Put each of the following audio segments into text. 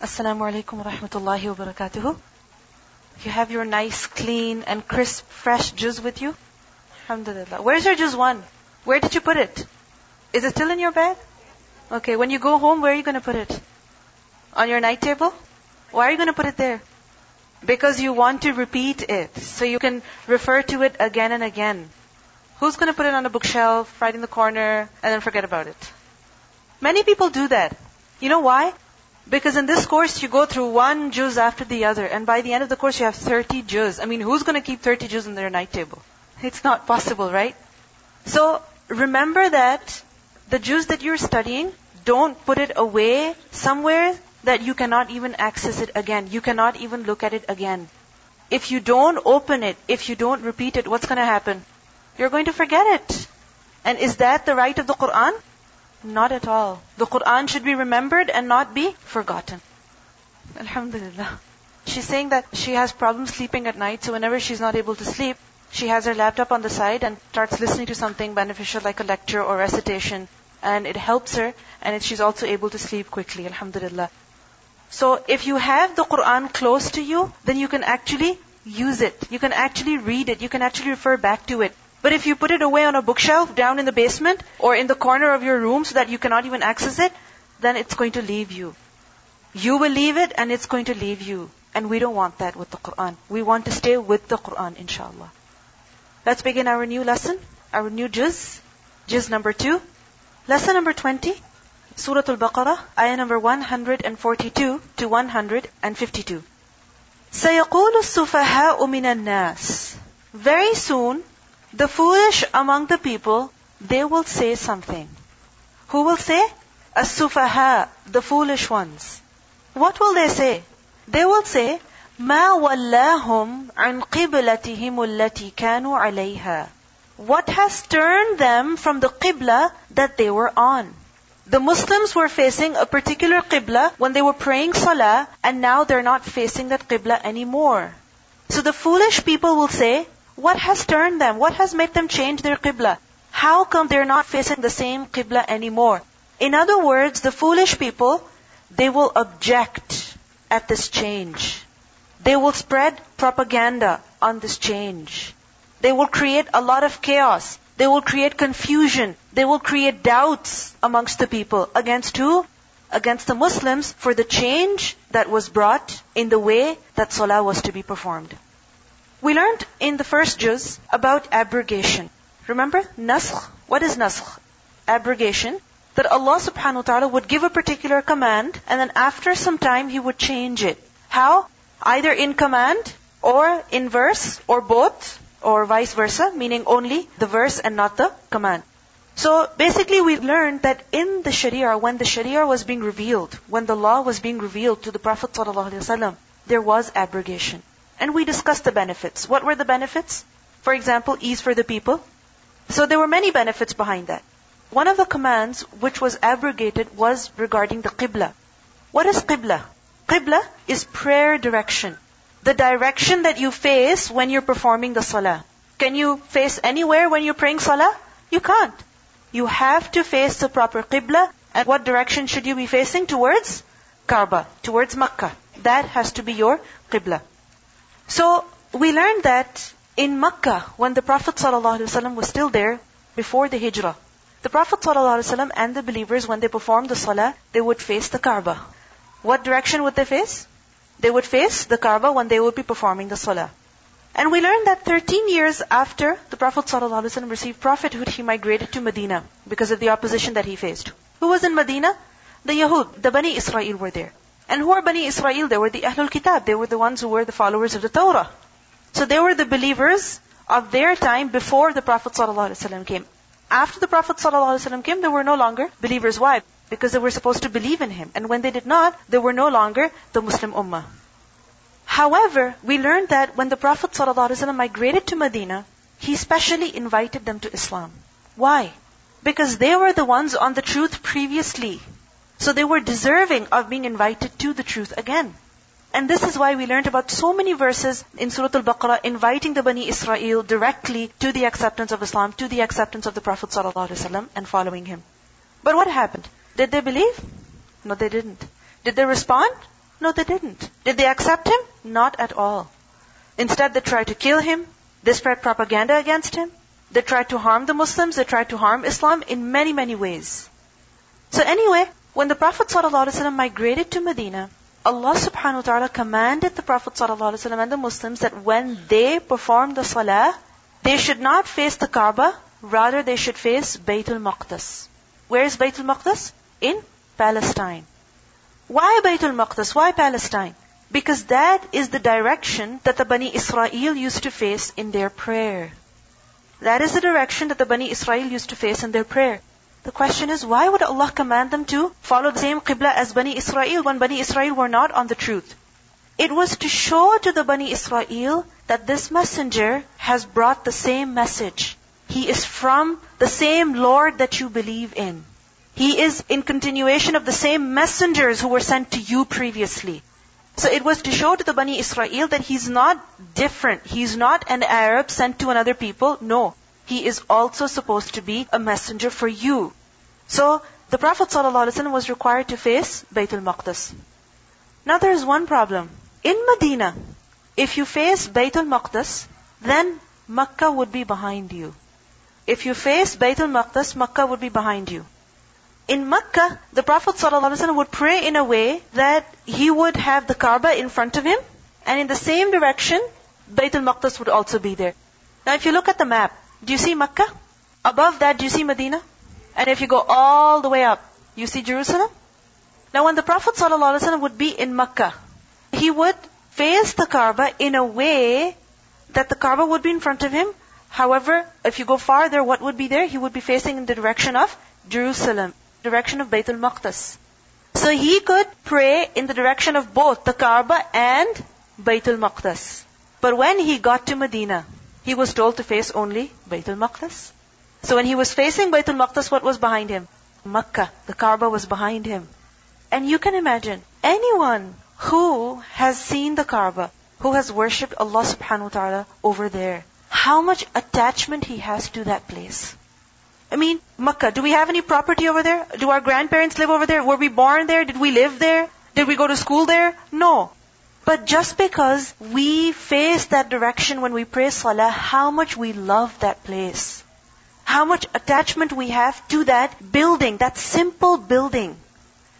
Assalamu alaikum wa rahmatullahi wa barakatuhu. You have your nice, clean, and crisp, fresh juz with you? Alhamdulillah. Where's your juz one? Where did you put it? Is it still in your bag? Okay, when you go home, where are you going to put it? On your night table? Why are you going to put it there? Because you want to repeat it. So you can refer to it again and again. Who's going to put it on a bookshelf, right in the corner, and then forget about it? Many people do that. You know why? Because in this course, you go through one juz after the other, and by the end of the course, you have 30 juz. I mean, who's going to keep 30 juz on their night table? It's not possible, right? So, remember that the juz that you're studying, don't put it away somewhere that you cannot even access it again. You cannot even look at it again. If you don't open it, if you don't repeat it, what's going to happen? You're going to forget it. And is that the right of the Quran? Not at all. The Quran should be remembered and not be forgotten. Alhamdulillah. She's saying that she has problems sleeping at night, so whenever she's not able to sleep, she has her laptop on the side and starts listening to something beneficial like a lecture or recitation, and it helps her, and she's also able to sleep quickly, alhamdulillah. So if you have the Quran close to you, then you can actually use it. You can actually read it. You can actually refer back to it. But if you put it away on a bookshelf down in the basement or in the corner of your room so that you cannot even access it, then it's going to leave you. You will leave it and it's going to leave you. And we don't want that with the Quran. We want to stay with the Quran, inshallah. Let's begin our new lesson, our new juz, juz number two. Lesson number 20, Surah Al-Baqarah, ayah number 142 to 152. سيقول السفهاء من الناس Very soon, the foolish among the people, they will say something. Who will say? As-sufaha, the foolish ones. What will they say? They will say, ما ولاهم عن قبلتهم التي كانوا عليها. What has turned them from the qibla that they were on? The Muslims were facing a particular qibla when they were praying salah, and now they're not facing that qibla anymore. So the foolish people will say, what has turned them? What has made them change their qibla? How come they're not facing the same qibla anymore? In other words, the foolish people, they will object at this change. They will spread propaganda on this change. They will create a lot of chaos. They will create confusion. They will create doubts amongst the people. Against who? Against the Muslims for the change that was brought in the way that Salah was to be performed. We learned in the first juz about abrogation. Remember? Naskh. What is naskh? Abrogation. That Allah subhanahu wa ta'ala would give a particular command and then after some time He would change it. How? Either in command or in verse or both or vice versa, meaning only the verse and not the command. So basically we learned that in the Sharia, when the Sharia was being revealed, when the law was being revealed to the Prophet ﷺ, there was abrogation. And we discussed the benefits. What were the benefits? For example, ease for the people. So there were many benefits behind that. One of the commands which was abrogated was regarding the qibla. What is qibla? Qibla is prayer direction. The direction that you face when you're performing the salah. Can you face anywhere when you're praying salah? You can't. You have to face the proper qibla. And what direction should you be facing? Towards Kaaba, towards Makkah. That has to be your qibla. So we learned that in Makkah, when the Prophet ﷺ was still there, before the Hijrah, the Prophet ﷺ and the believers, when they performed the Salah, they would face the Kaaba. What direction would they face? They would face the Kaaba when they would be performing the Salah. And we learned that 13 years after the Prophet ﷺ received prophethood, he migrated to Medina because of the opposition that he faced. Who was in Medina? The Yahud, the Bani Israel were there. And who are Bani Israel? They were the Ahlul Kitab. They were the ones who were the followers of the Torah. So they were the believers of their time before the Prophet ﷺ came. After the Prophet ﷺ came, they were no longer believers. Why? Because they were supposed to believe in him. And when they did not, they were no longer the Muslim Ummah. However, we learned that when the Prophet ﷺ migrated to Medina, he specially invited them to Islam. Why? Because they were the ones on the truth previously. So they were deserving of being invited to the truth again. And this is why we learned about so many verses in Surah Al-Baqarah inviting the Bani Israel directly to the acceptance of Islam, to the acceptance of the Prophet ﷺ and following him. But what happened? Did they believe? No, they didn't. Did they respond? No, they didn't. Did they accept him? Not at all. Instead, they tried to kill him. They spread propaganda against him. They tried to harm the Muslims. They tried to harm Islam in many, many ways. So anyway, when the Prophet ﷺ migrated to Medina, Allah subhanahu wa ta'ala commanded the Prophet ﷺ and the Muslims that when they perform the salah, they should not face the Kaaba, rather they should face Baytul Maqdis. Where is Baytul Maqdis? In Palestine. Why Baytul Maqdis? Why Palestine? Because that is the direction that the Bani Israel used to face in their prayer. That is the direction that the Bani Israel used to face in their prayer. The question is, why would Allah command them to follow the same Qibla as Bani Israel when Bani Israel were not on the truth? It was to show to the Bani Israel that this messenger has brought the same message. He is from the same Lord that you believe in. He is in continuation of the same messengers who were sent to you previously. So it was to show to the Bani Israel that he's not different. He's not an Arab sent to another people. No he is also supposed to be a messenger for you. So the Prophet ﷺ was required to face Baytul Maqdis. Now there is one problem. In Medina, if you face Baytul Maqdis, then Makkah would be behind you. If you face Baytul Maqdis, Makkah would be behind you. In Makkah, the Prophet ﷺ would pray in a way that he would have the Kaaba in front of him, and in the same direction, Baytul Maqdis would also be there. Now if you look at the map, do you see Makkah? Above that, do you see Medina? And if you go all the way up, you see Jerusalem? Now when the Prophet ﷺ would be in Makkah, he would face the Kaaba in a way that the Kaaba would be in front of him. However, if you go farther, what would be there? He would be facing in the direction of Jerusalem, direction of Baytul Maqdis. So he could pray in the direction of both the Kaaba and Baytul Maqdis. But when he got to Medina, he was told to face only Baytul Maqdis. So when he was facing Baytul Maqdis, what was behind him? Makkah. The Kaaba was behind him. And you can imagine, anyone who has seen the Kaaba, who has worshipped Allah subhanahu wa ta'ala over there, how much attachment he has to that place. I mean, Makkah, do we have any property over there? Do our grandparents live over there? Were we born there? Did we live there? Did we go to school there? No. But just because we face that direction when we pray salah, how much we love that place. How much attachment we have to that building, that simple building.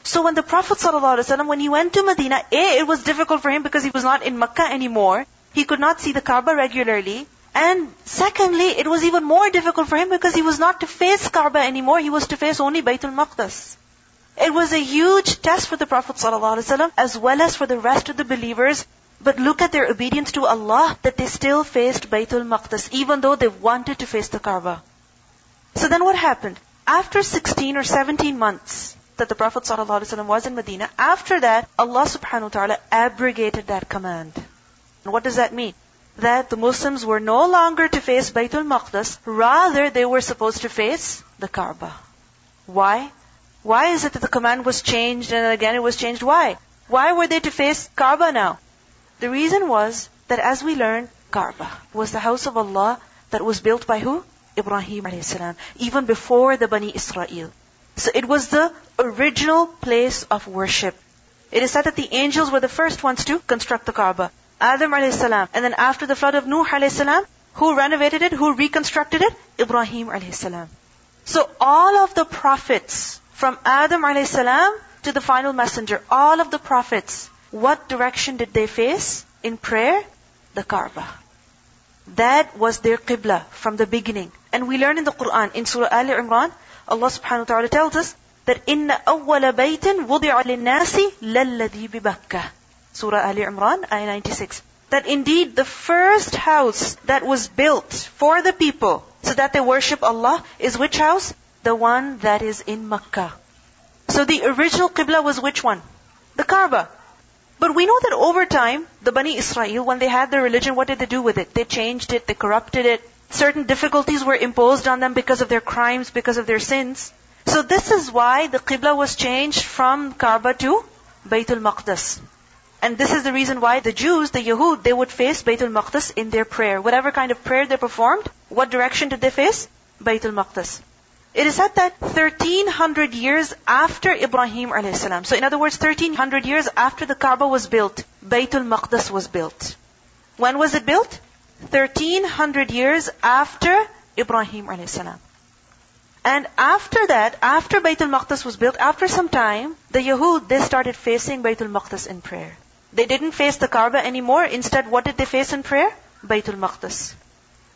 So when the Prophet ﷺ, when he went to Medina, A, it was difficult for him because he was not in Makkah anymore. He could not see the Kaaba regularly. And secondly, it was even more difficult for him because he was not to face Kaaba anymore. He was to face only Baytul Maqdis. It was a huge test for the Prophet ﷺ as well as for the rest of the believers. But look at their obedience to Allah that they still faced Baytul Maqdis even though they wanted to face the Kaaba. So then what happened? After 16 or 17 months that the Prophet ﷺ was in Medina, after that Allah subhanahu wa ta'ala abrogated that command. And what does that mean? That the Muslims were no longer to face Baytul Maqdis, rather they were supposed to face the Kaaba. Why? Why is it that the command was changed and again it was changed? Why? Why were they to face Kaaba now? The reason was that as we learned, Kaaba was the house of Allah that was built by who? Ibrahim a.s. Even before the Bani Israel. So it was the original place of worship. It is said that the angels were the first ones to construct the Kaaba. Adam a.s. And then after the flood of Nuh a.s., who renovated it? Who reconstructed it? Ibrahim a.s. So all of the prophets from Adam a.s. to the final messenger, all of the prophets, what direction did they face in prayer? The Kaaba. That was their qibla from the beginning. And we learn in the Quran, in Surah Al Imran, Allah subhanahu wa ta'ala tells us that إِنَّ أَوَّلَ بَيْتٍ وُضِعَ لِلنَّاسِ لَلَّذِي بِبَكَّةِ Surah Al Imran, ayah 96. That indeed the first house that was built for the people so that they worship Allah is which house? The one that is in Makkah. So the original Qibla was which one? The Kaaba. But we know that over time, the Bani Israel, when they had their religion, what did they do with it? They changed it, they corrupted it. Certain difficulties were imposed on them because of their crimes, because of their sins. So this is why the Qibla was changed from Kaaba to Baytul Maqdis. And this is the reason why the Jews, the Yahud, they would face Baytul Maqdis in their prayer. Whatever kind of prayer they performed, what direction did they face? Baytul Maqdis. It is said that 1300 years after Ibrahim alayhi So in other words, 1300 years after the Kaaba was built, Baytul Maqdis was built. When was it built? 1300 years after Ibrahim alayhi And after that, after Baytul Maqdis was built, after some time, the Yahud, they started facing Baytul Maqdis in prayer. They didn't face the Kaaba anymore. Instead, what did they face in prayer? Baytul Maqdis.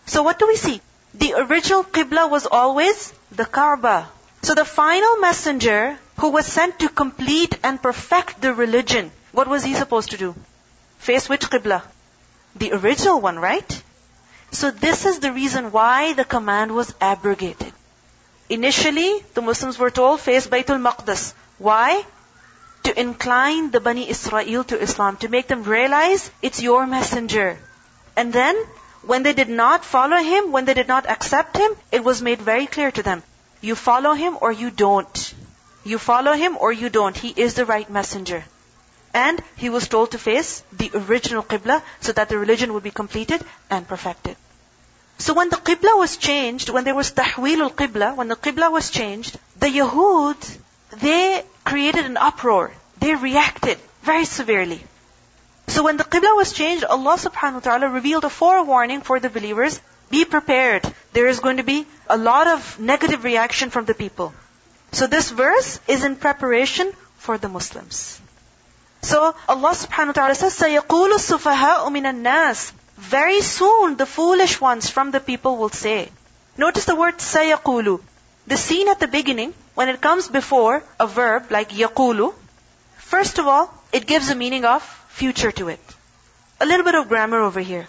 So what do we see? The original Qibla was always the Kaaba. So the final messenger who was sent to complete and perfect the religion, what was he supposed to do? Face which Qibla? The original one, right? So this is the reason why the command was abrogated. Initially, the Muslims were told, face Baytul Maqdis. Why? To incline the Bani Israel to Islam, to make them realize it's your messenger. And then, when they did not follow him, when they did not accept him, it was made very clear to them. You follow him or you don't. You follow him or you don't. He is the right messenger. And he was told to face the original Qibla so that the religion would be completed and perfected. So when the Qibla was changed, when there was Tahweel al-Qibla, when the Qibla was changed, the Yahud, they created an uproar. They reacted very severely. So when the Qibla was changed, Allah subhanahu wa ta'ala revealed a forewarning for the believers. Be prepared. There is going to be a lot of negative reaction from the people. So this verse is in preparation for the Muslims. So Allah subhanahu wa ta'ala says, سَيَقُولُ السُّفَهَاءُ مِنَ النَّاسِ Very soon the foolish ones from the people will say. Notice the word سَيَقُولُ. The seen at the beginning, when it comes before a verb like "yaqulu," first of all, it gives a meaning of future to it. A little bit of grammar over here.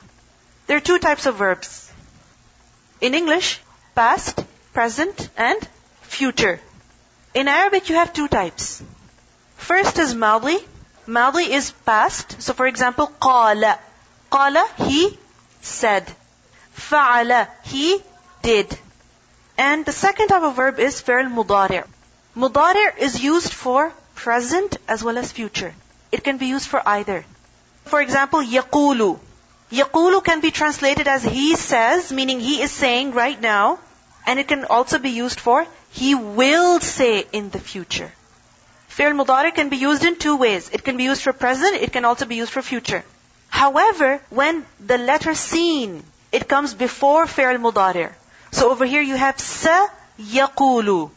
There are two types of verbs. In English, past, present, and future. In Arabic, you have two types. First is madi. Madi is past. So for example, qala. Qala, he said. Fa'ala, he did. And the second type of verb is fi'l mudari'. Mudari' is used for present as well as future. It can be used for either. For example, yaqulu. Yaqulu can be translated as he says, meaning he is saying right now. And it can also be used for he will say in the future. Fi'l mudari can be used in two ways. It can be used for present, it can also be used for future. However, when the letter seen, it comes before fi'l mudari. So over here you have sa yaqulu.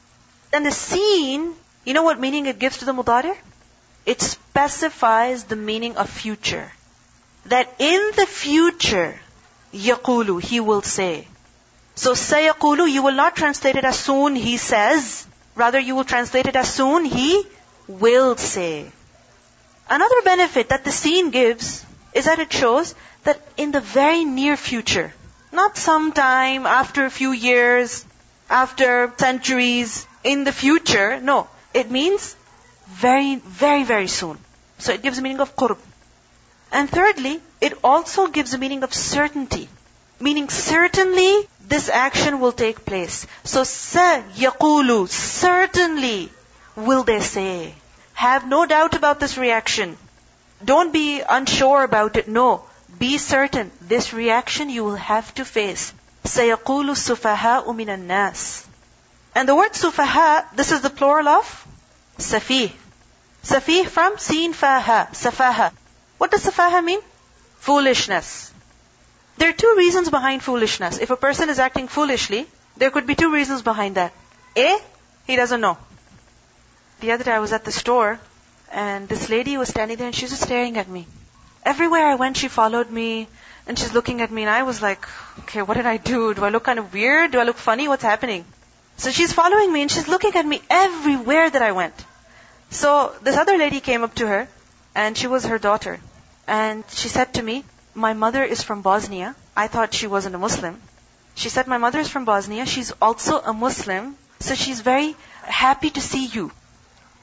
Then the seen, you know what meaning it gives to the mudari? It specifies the meaning of future. That in the future, yaqulu, he will say. So sayaqulu, you will not translate it as soon he says. Rather, you will translate it as soon he will say. Another benefit that the seen gives is that it shows that in the very near future, not sometime after a few years, after centuries, in the future, no. It means very, very, very soon. So it gives a meaning of qurb. And thirdly, it also gives a meaning of certainty. Meaning certainly this action will take place. So sa yaqulu, certainly will they say. Have no doubt about this reaction. Don't be unsure about it. No. Be certain. This reaction you will have to face. سيقول السفهاء من الناس. And the word sufaha, this is the plural of Safih. Safih from Sin Faha. Safaha. What does Safaha mean? Foolishness. There are two reasons behind foolishness. If a person is acting foolishly, there could be two reasons behind that. A, he doesn't know. The other day I was at the store and this lady was standing there and she was just staring at me. Everywhere I went, she followed me and she's looking at me and I was like, okay, what did I do? Do I look kind of weird? Do I look funny? What's happening? So she's following me and she's looking at me everywhere that I went. So this other lady came up to her, and she was her daughter. And she said to me, my mother is from Bosnia. I thought she wasn't a Muslim. She said, my mother is from Bosnia. She's also a Muslim. So she's very happy to see you.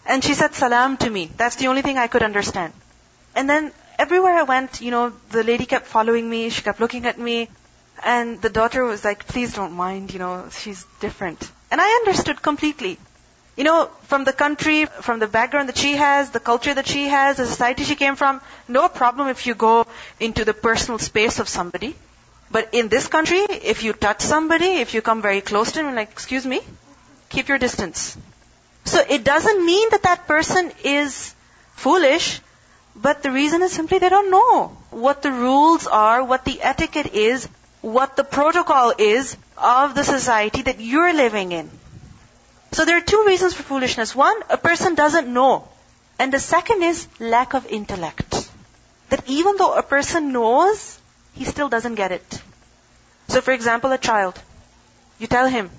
And she said salam to me. That's the only thing I could understand. And then everywhere I went, you know, the lady kept following me. She kept looking at me. And the daughter was like, please don't mind, you know, she's different. And I understood completely. You know, from the country, from the background that she has, the culture that she has, the society she came from, no problem if you go into the personal space of somebody. But in this country, if you touch somebody, if you come very close to them, like, excuse me, keep your distance. So it doesn't mean that that person is foolish, but the reason is simply they don't know what the rules are, what the etiquette is, what the protocol is of the society that you're living in. So there are two reasons for foolishness. One, a person doesn't know. And the second is lack of intellect. That even though a person knows, he still doesn't get it. So for example, a child. You tell him,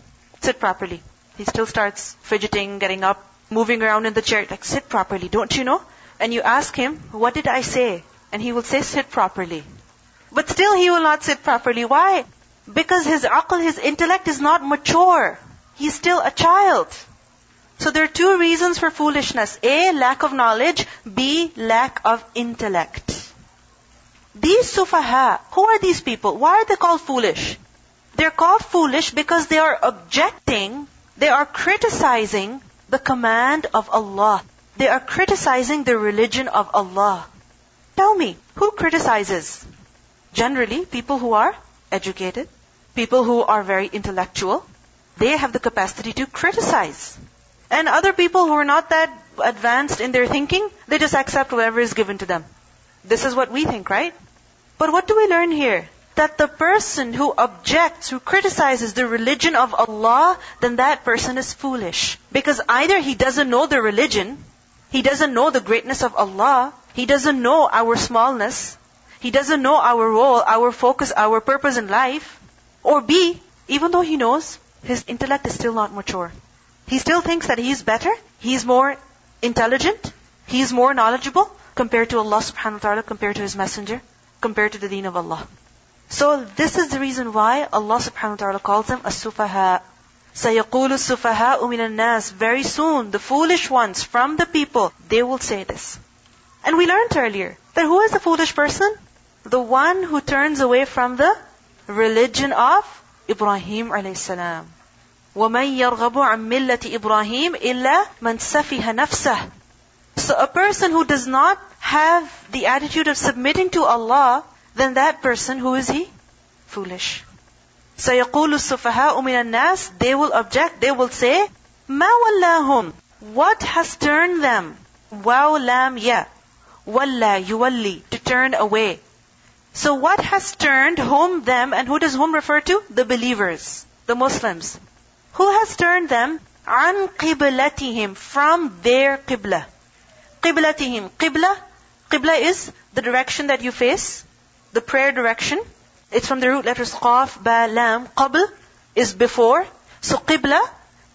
sit properly. He still starts fidgeting, getting up, moving around in the chair. Like, sit properly, don't you know? And you ask him, what did I say? And he will say, sit properly. But still he will not sit properly. Why? Because his aql, his intellect is not mature. He's still a child. So there are two reasons for foolishness. A, lack of knowledge. B, lack of intellect. These sufaha, who are these people? Why are they called foolish? They're called foolish because they are objecting, they are criticizing the command of Allah. They are criticizing the religion of Allah. Tell me, who criticizes? Generally, people who are educated, people who are very intellectual, they have the capacity to criticize. And other people who are not that advanced in their thinking, they just accept whatever is given to them. This is what we think, right? But what do we learn here? That the person who objects, who criticizes the religion of Allah, then that person is foolish. Because either he doesn't know the religion, he doesn't know the greatness of Allah, he doesn't know our smallness, he doesn't know our role, our focus, our purpose in life, or B, even though he knows, his intellect is still not mature. He still thinks that he's better, he's more intelligent, he's more knowledgeable compared to Allah subhanahu wa ta'ala, compared to his messenger, compared to the deen of Allah. So this is the reason why Allah subhanahu wa ta'ala calls them as-sufaha. سَيَقُولُ السُّفَهَاءُ مِنَ النَّاسِ Very soon, the foolish ones from the people, they will say this. And we learned earlier that who is the foolish person? The one who turns away from the religion of Ibrahim alayhi salam. وَمَنْ يَرْغَبُ عَنْ مِلَّةِ إِبْرَاهِيمَ إِلَّا مَنْ سَفِهَ نَفْسَهُ So a person who does not have the attitude of submitting to Allah, then that person, who is he? Foolish. سَيَقُولُ السُّفَهَاءُ مِنَ النَّاسِ They will object, they will say, مَا وَلَّاهُمْ What has turned them? Waw lam ya. Walla yuwalli. To turn away. So what has turned whom, them, and who does whom refer to? The believers. The Muslims. Who has turned them? An qiblatihim. From their qibla. Qiblatihim. Qibla. Qibla is the direction that you face. The prayer direction. It's from the root letters qaf, ba, lam. Qabl is before. So qibla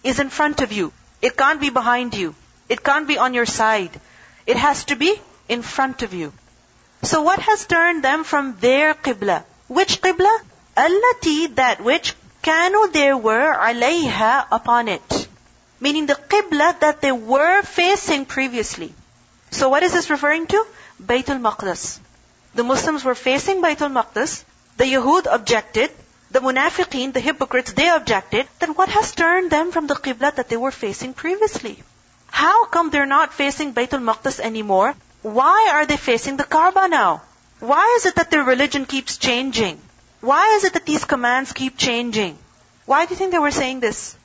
is in front of you. It can't be behind you. It can't be on your side. It has to be in front of you. So what has turned them from their qibla? Which qibla? Allati, that which, kanu they were, alayha, upon it. Meaning the qibla that they were facing previously. So what is this referring to? Baytul Maqdis. The Muslims were facing Baytul Maqdis. The Yahud objected. The Munafiqeen, the hypocrites, they objected. Then what has turned them from the Qibla that they were facing previously? How come they're not facing Baytul Maqdis anymore? Why are they facing the Kaaba now? Why is it that their religion keeps changing? Why is it that these commands keep changing? Why do you think they were saying this?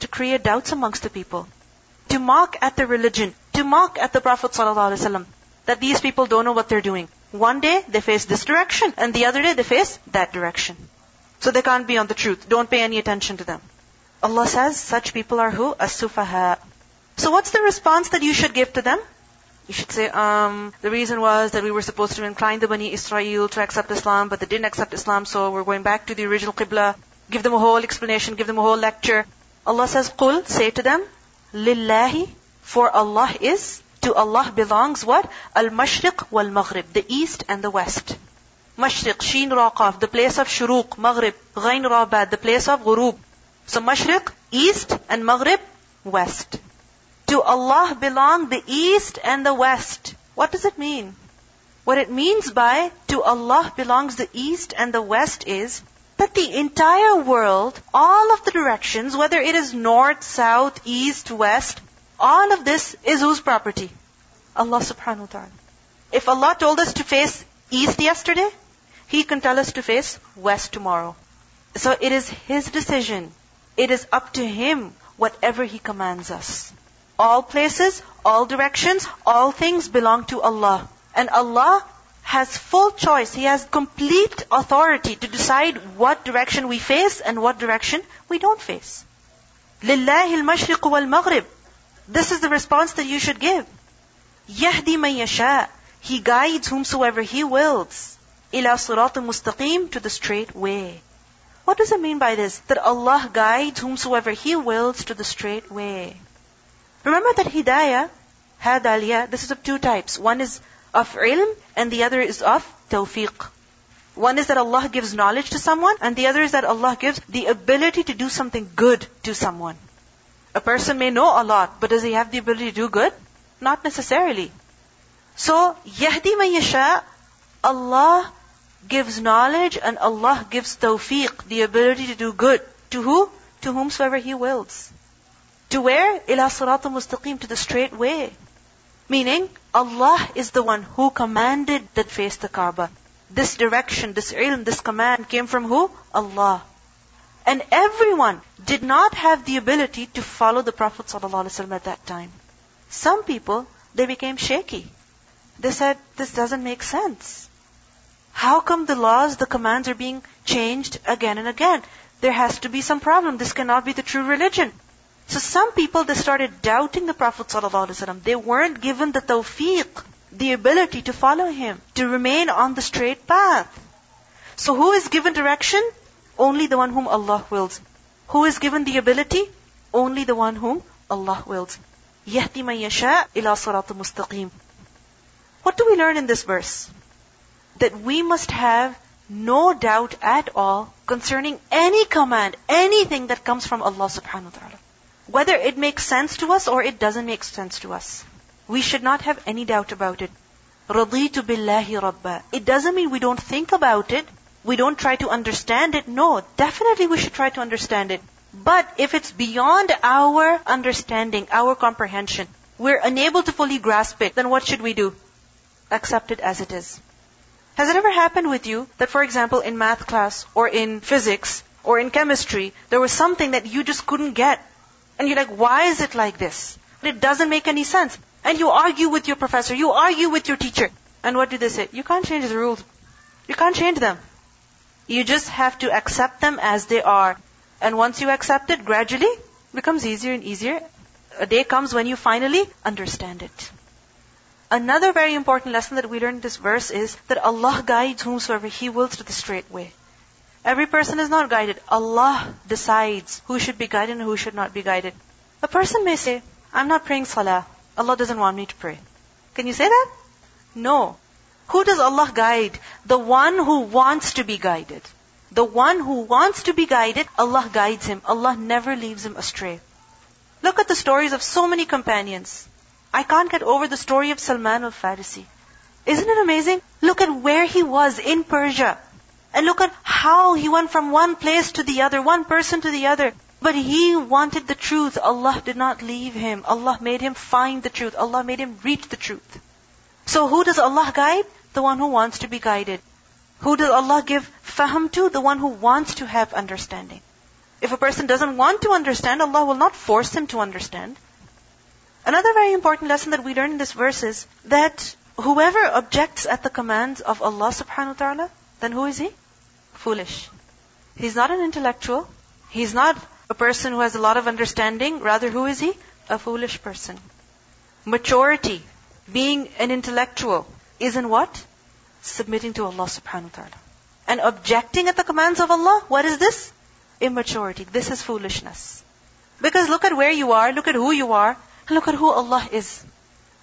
To create doubts amongst the people. To mock at the religion. To mock at the Prophet ﷺ. That these people don't know what they're doing. One day they face this direction and the other day they face that direction. So they can't be on the truth. Don't pay any attention to them. Allah says such people are who? As-sufaha. So what's the response that you should give to them? You should say, um, the reason was that we were supposed to incline the Bani Israel to accept Islam, but they didn't accept Islam, so we're going back to the original Qibla. Give them a whole explanation, give them a whole lecture. Allah says, Qul, say to them, Lillahi, for Allah is, to Allah belongs what? Al-Mashriq wal-Maghrib, the East and the West. Mashriq, Sheen Raqaf, the place of Shuruq, Maghrib, Ghain Rabad, the place of Ghurub. So Mashriq, East, and Maghrib, West. To Allah belong the East and the West. What does it mean? What it means by to Allah belongs the East and the West is that the entire world, all of the directions, whether it is north, south, east, west, all of this is whose property? Allah subhanahu wa ta'ala. If Allah told us to face east yesterday, He can tell us to face west tomorrow. So it is His decision. It is up to Him whatever He commands us. All places, all directions, all things belong to Allah. And Allah has full choice. He has complete authority to decide what direction we face and what direction we don't face. لله المشرق والمغرب. This is the response that you should give. يهدي من يشاء. He guides whomsoever He wills. إلى صراط مستقيم to the straight way. What does it mean by this? That Allah guides whomsoever He wills to the straight way. Remember that hidayah, hadaliyah, this is of two types. One is of ilm and the other is of tawfiq. One is that Allah gives knowledge to someone and the other is that Allah gives the ability to do something good to someone. A person may know a lot, but does he have the ability to do good? Not necessarily. So, yahdi man yasha, Allah gives knowledge and Allah gives tawfiq, the ability to do good. To who? To whomsoever He wills. To where? Ila siratul mustaqim, to the straight way. Meaning, Allah is the one who commanded that face the Kaaba. This direction, this ilm, this command came from who? Allah. And everyone did not have the ability to follow the Prophet ﷺ at that time. Some people, they became shaky. They said, this doesn't make sense. How come the laws, the commands are being changed again and again? There has to be some problem. This cannot be the true religion. So some people, they started doubting the Prophet ﷺ. They weren't given the tawfiq, the ability to follow him, to remain on the straight path. So who is given direction? Only the one whom Allah wills. Who is given the ability? Only the one whom Allah wills. يَهْدِ مَن يَشَاء إِلَى صِرَاطٍ مُسْتَقِيمٍ What do we learn in this verse? that we must have no doubt at all concerning any command, anything that comes from Allah subhanahu wa ta'ala. Whether it makes sense to us or it doesn't make sense to us. We should not have any doubt about it. رَضِيتُ بِاللَّهِ رَبَّا It doesn't mean we don't think about it. We don't try to understand it. No, definitely we should try to understand it. But if it's beyond our understanding, our comprehension, we're unable to fully grasp it, then what should we do? Accept it as it is. Has it ever happened with you that, for example, in math class or in physics or in chemistry, there was something that you just couldn't get? And you're like, why is it like this? It doesn't make any sense. And you argue with your professor, you argue with your teacher. And what do they say? You can't change the rules. You can't change them. You just have to accept them as they are. And once you accept it, gradually it becomes easier and easier. A day comes when you finally understand it. Another very important lesson that we learn in this verse is that Allah guides whomsoever He wills to the straight way. Every person is not guided. Allah decides who should be guided and who should not be guided. A person may say, I'm not praying salah. Allah doesn't want me to pray. Can you say that? No. Who does Allah guide? The one who wants to be guided. The one who wants to be guided, Allah guides him. Allah never leaves him astray. Look at the stories of so many companions. I can't get over the story of Salman al-Farisi. Isn't it amazing? Look at where he was in Persia. And look at how he went from one place to the other, one person to the other. But he wanted the truth. Allah did not leave him. Allah made him find the truth. Allah made him reach the truth. So who does Allah guide? The one who wants to be guided. Who does Allah give fahm to? The one who wants to have understanding. If a person doesn't want to understand, Allah will not force him to understand. Another very important lesson that we learn in this verse is that whoever objects at the commands of Allah subhanahu wa ta'ala, then who is he? Foolish. He's not an intellectual. He's not a person who has a lot of understanding. Rather, who is he? A foolish person. Maturity, being an intellectual, is in what? Submitting to Allah subhanahu wa ta'ala. And objecting at the commands of Allah, what is this? Immaturity. This is foolishness. Because look at where you are, look at who you are, Look at who Allah is.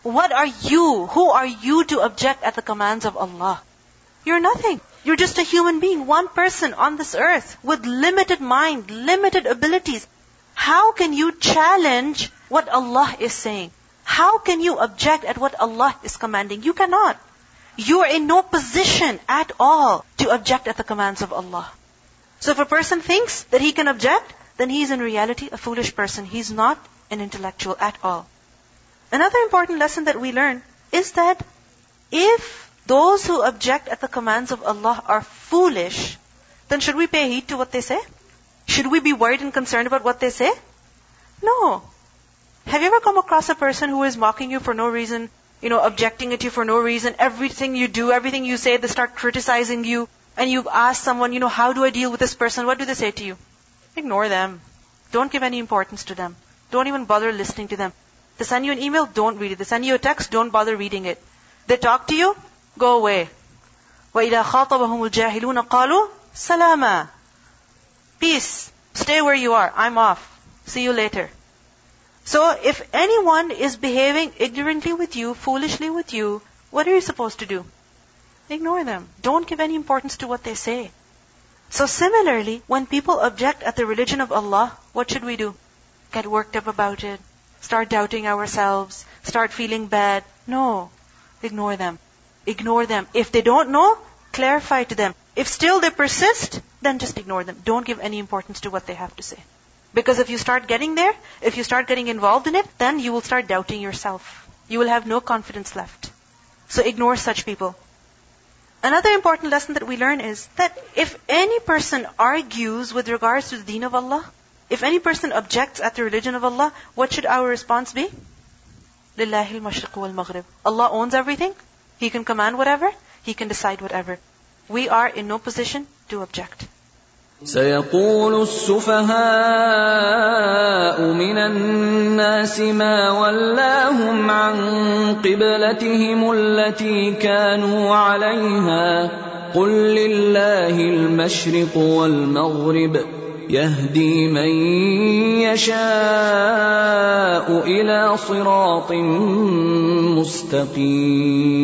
What are you? Who are you to object at the commands of Allah? You're nothing. You're just a human being, one person on this earth with limited mind, limited abilities. How can you challenge what Allah is saying? How can you object at what Allah is commanding? You cannot. You are in no position at all to object at the commands of Allah. So if a person thinks that he can object, then he is in reality a foolish person. He's not an intellectual at all. Another important lesson that we learn is that if those who object at the commands of Allah are foolish, then should we pay heed to what they say? Should we be worried and concerned about what they say? No. Have you ever come across a person who is mocking you for no reason, you know, objecting at you for no reason, everything you do, everything you say, they start criticizing you, and you ask someone, you know, how do I deal with this person? What do they say to you? Ignore them. Don't give any importance to them. Don't even bother listening to them. They send you an email, don't read it. They send you a text, don't bother reading it. They talk to you, go away. وَإِذَا خَاطَبَهُمُ الْجَاهِلُونَ قَالُوا سَلَامًا Peace. Stay where you are. I'm off. See you later. So if anyone is behaving ignorantly with you, foolishly with you, what are you supposed to do? Ignore them. Don't give any importance to what they say. So similarly, when people object at the religion of Allah, what should we do? Get worked up about it. Start doubting ourselves. Start feeling bad. No. Ignore them. Ignore them. If they don't know, clarify to them. If still they persist, then just ignore them. Don't give any importance to what they have to say. Because if you start getting there, if you start getting involved in it, then you will start doubting yourself. You will have no confidence left. So ignore such people. Another important lesson that we learn is that if any person argues with regards to the deen of Allah, if any person objects at the religion of Allah, what should our response be? Lillahi al-mashriq wal-maghrib. Allah owns everything. He can command whatever. He can decide whatever. We are in no position to object. سيقول السفهاء من الناس ما ولاهم عن قبلتهم التي كانوا عليها قل لله المشرق والمغرب يهدي من يشاء إلى صراط مستقيم.